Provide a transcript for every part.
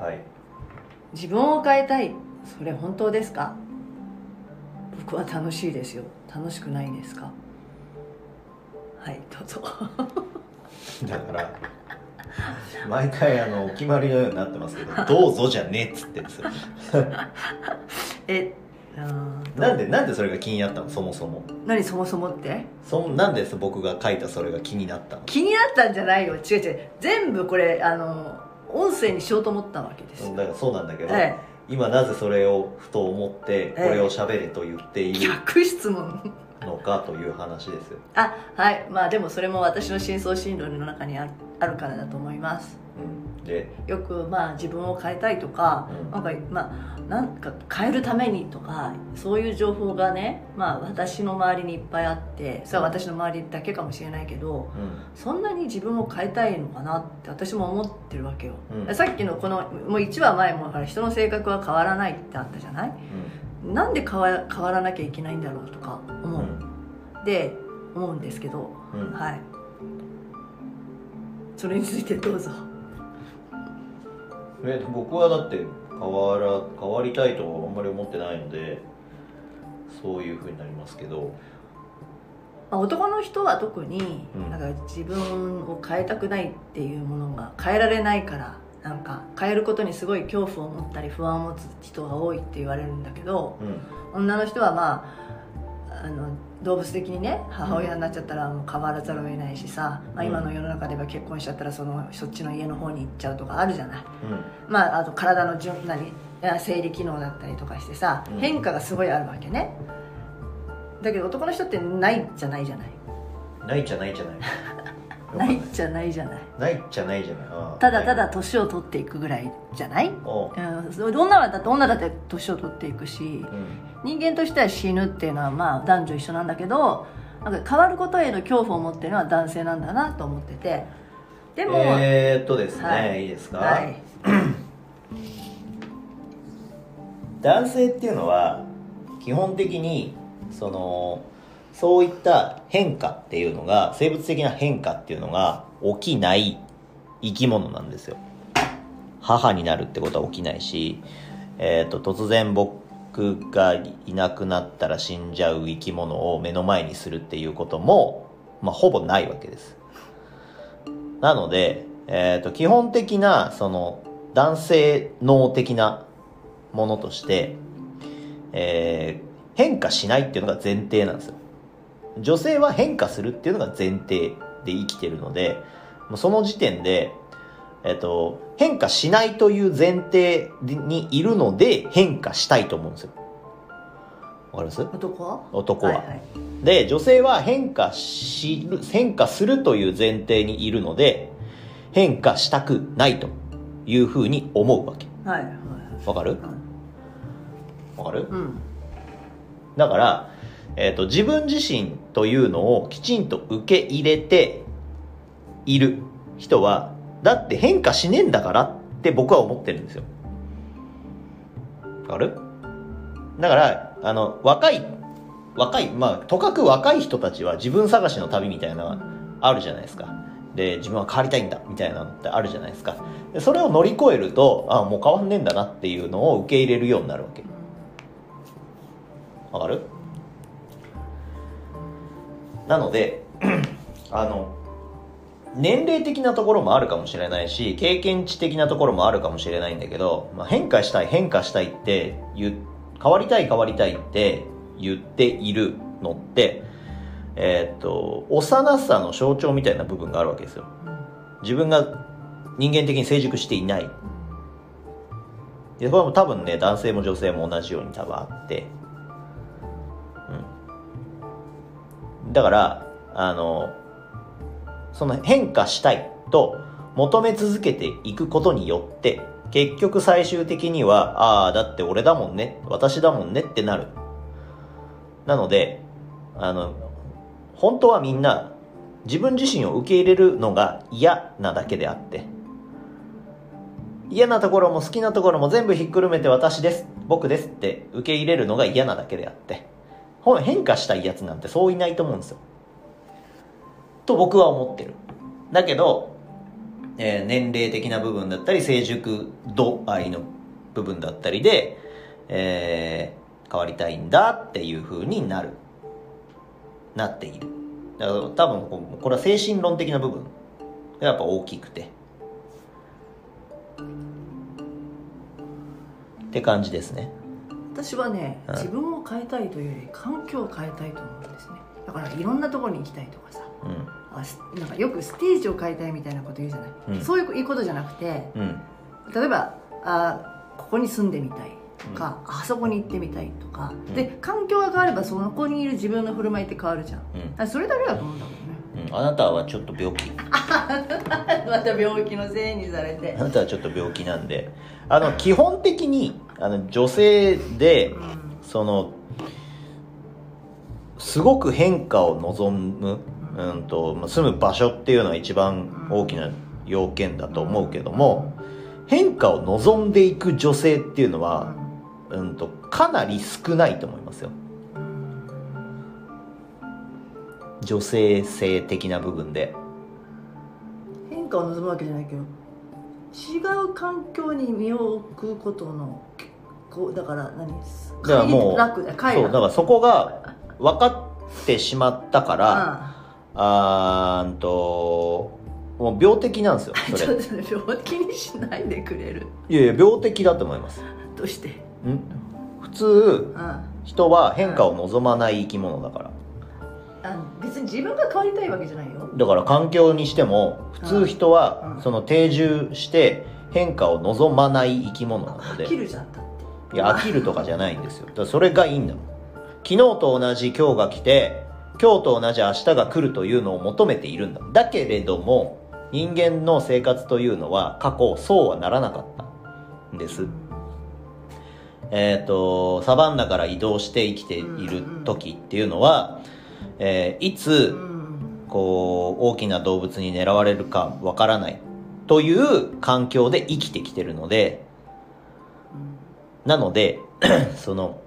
はい。自分を変えたい。それ本当ですか？僕は楽しいですよ。楽しくないですか？はいどうぞ。だから毎回あのお決まりのようになってますけど「どうぞ」じゃねえっつってんですよ。えなんでなんでそれが気になったの？そもそも。何そもそもって？そんなんで僕が書いたそれが気になったの？気になったんじゃないよ。違う違う。全部これあの音声にしようと思ったわけですよ、だからそうなんだけど、え今なぜそれをふと思ってこれを喋れと言っていえ、る逆質問。のかという話ですよ、あはい。まあでもそれも私の深層心理の中にあるあるからだと思います。うん、でよくまあ自分を変えたいとか、うん。なんかまあなんか変えるためにとかそういう情報がねまあ私の周りにいっぱいあってそれは私の周りだけかもしれないけどうそんなに自分を変えたいのかなって私も思ってるわけよ、うん。さっきのこのもう1話前もだから人の性格は変わらないってあったじゃない？ん。なんで変わ変わらなきゃいけないんだろうとかう。ん。思う、で思うんですけどうんうん。はい。それについてどうぞえ僕はだって変わら変わりたいとはあんまり思ってないのでそういうふうになりますけど。まあ、男の人は特にうん。なんか自分を変えたくないっていうものが変えられないからなんか変えることにすごい恐怖を持ったり不安を持つ人が多いって言われるんだけどうん。女の人はまああの動物的にね母親になっちゃったらもう変わらざるを得ないしさ、まあ、今の世の中では結婚しちゃったらそのそっちの家の方に行っちゃうとかあるじゃない、まあ、あと体の順何生理機能だったりとかしてさ、うん変化がすごいあるわけね。だけど男の人ってないじゃないじゃない。うんないじゃないじゃないないじゃないじゃない。ないじゃないじゃない。ただただ年を取っていくぐらいじゃない、おう。うん、女はだって女だって年を取っていくしうん。人間としては死ぬっていうのはまあ男女一緒なんだけどなんか変わることへの恐怖を持ってるのは男性なんだなと思ってて。でも、えー、っとですね、はい。い、いですか、はい。男性っていうのは基本的にそのそういった変化っていうのが生物的な変化っていうのが起きない生き物なんですよ。母になるってことは起きないし、えー、と突然僕がいなくなったら死んじゃう生き物を目の前にするっていうことも、まあ、ほぼないわけです。なので、えー、と基本的なその男性脳的なものとして、えー変化しないっていうのが前提なんですよ。女性は変化するっていうのが前提で生きてるのでもうその時点で、えっと、変化しないという前提にいるので変化したいと思うんですよ。わかります？男は？男は、いはい。で女性は変化しる変化するという前提にいるので変化したくないというふうに思うわけ。はいはい。わかる？はい。わかる？うん。だから、えっと自分自身というのをきちんと受け入れている人はだって変化しねえんだからって僕は思ってるんですよ。わかる？だからあの若い若いまあとかく若い人たちは自分探しの旅みたいなのがあるじゃないですか。で自分は変わりたいんだみたいなのってあるじゃないですか。でそれを乗り越えるとあもう変わんねえんだなっていうのを受け入れるようになるわけ。わかる？なので あの年齢的なところもあるかもしれないし経験値的なところもあるかもしれないんだけど、まあ、変化したい変化したいって変わりたい変わりたいって言っているのってえーっと幼さの象徴みたいな部分があるわけですよ。自分が人間的に成熟していない。でこれも多分ね男性も女性も同じように多分あってだからあのその変化したいと求め続けていくことによって結局最終的にはああだって俺だもんね私だもんねってなる。なのであの本当はみんな自分自身を受け入れるのが嫌なだけであって嫌なところも好きなところも全部ひっくるめて私です僕ですって受け入れるのが嫌なだけであって変化したいやつなんてそういないと思うんですよ。と僕は思ってる。だけどえー年齢的な部分だったり成熟度合いの部分だったりで、えー変わりたいんだっていう風になる。なっている。だから多分ここれは精神論的な部分がやっぱ大きくて。って感じですね。私はね、うん。自分を変えたいというより環境を変えたいと思うんですね。だからいろんなところに行きたいとかさ。うん。なんかよくステージを変えたいみたいなこと言うじゃない、うん。そういうことじゃなくてうん。例えばあここに住んでみたいとか、あそこに行ってみたいとか、うん。で環境が変わればそこにいる自分の振る舞いって変わるじゃん。それだけだと思うんだもんね。うん。あなたはちょっと病気。また病気のせいにされて。あなたはちょっと病気なんで。あの基本的にあの女性でそのすごく変化を望む、うんとまあ住む場所っていうのが一番大きな要件だと思うけども変化を望んでいく女性っていうのは、うん、とかなり少ないと思いますよ。女性性的な部分で。変化を望むわけじゃないけど違う環境に身を置くことのこうだから何だからもう楽そうだからそこが分かってしまったからああ。ーんともう病的なんですよあそれ。ちょっとね病気にしないでくれる。いやいや病的だと思います。どうして？ん？普通うん人は変化を望まない生き物だから。あ別に自分が変わりたいわけじゃないよ。だから環境にしても普通人うはん。その定住して変化を望まない生き物なので。飽きるじゃんだいや飽きるとかじゃないんですよ。だからそれがいいんだもん。昨日と同じ今日が来て今日と同じ明日が来るというのを求めているんだだけれども人間の生活というのは過去そうはならなかった。んです。えっ、とサバンナから移動して生きている時っていうのは、えーいつうん。こう大きな動物に狙われるかわからないという環境で生きてきてるのでなので その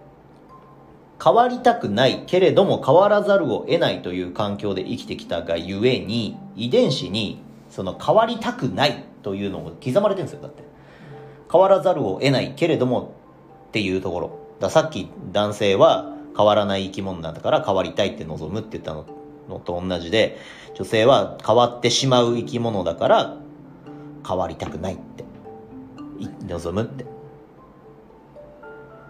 変わりたくないけれども変わらざるを得ないという環境で生きてきたがゆえに遺伝子にその変わりたくないというのが刻まれてるんですよだって。変わらざるを得ないけれどもっていうところ。ださっき男性は変わらない生き物なんだから変わりたいって望むって言ったののと同じで女性は変わってしまう生き物だから変わりたくないって望むって。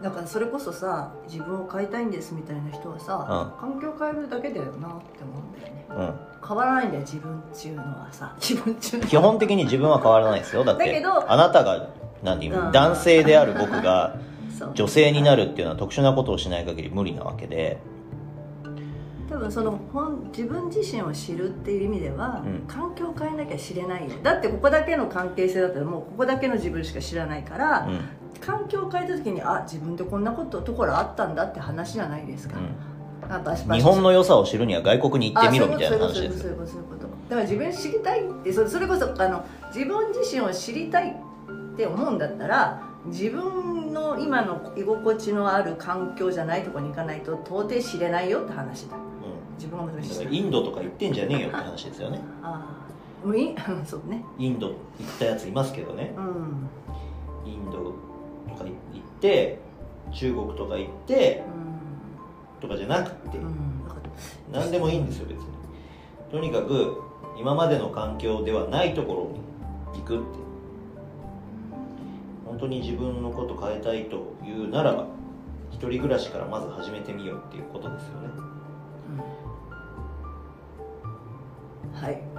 だからそれこそさ自分を変えたいんですみたいな人はさ、環境変えるだけだよなって思うんだよね。うん。変わらないんだよ自分っちゅうのはさ。自分っちゅうのは。基本的に自分は変わらないですよ。だってだけどあなたが何、うん。男性である僕が 女性になるっていうのは特殊なことをしない限り無理なわけで。多分その本自分自身を知るっていう意味では、うん。環境を変えなきゃ知れないよ。だってここだけの関係性だったらもうここだけの自分しか知らないから、うん環境を変えた時にあ自分ってこんなことところあったんだって話じゃないですか、あバシバシ日本の良さを知るには外国に行ってみろみたいなあ話ですよ。そういうことそういうことだから自分知りたいってそれこそあの自分自身を知りたいって思うんだったら自分の今の居心地のある環境じゃないところに行かないと到底知れないよって話だ。う自分が求めん、だてからインドとか行ってんじゃねえよって話ですよね。ああ そうね。インド行ったやついますけどね。うん。インドとか行って中国とか行ってとかじゃなくて。何でもいいんですよ別に。とにかく今までの環境ではないところに行くって。本当に自分のこと変えたいというならば一人暮らしからまず始めてみようっていうことですよね。はい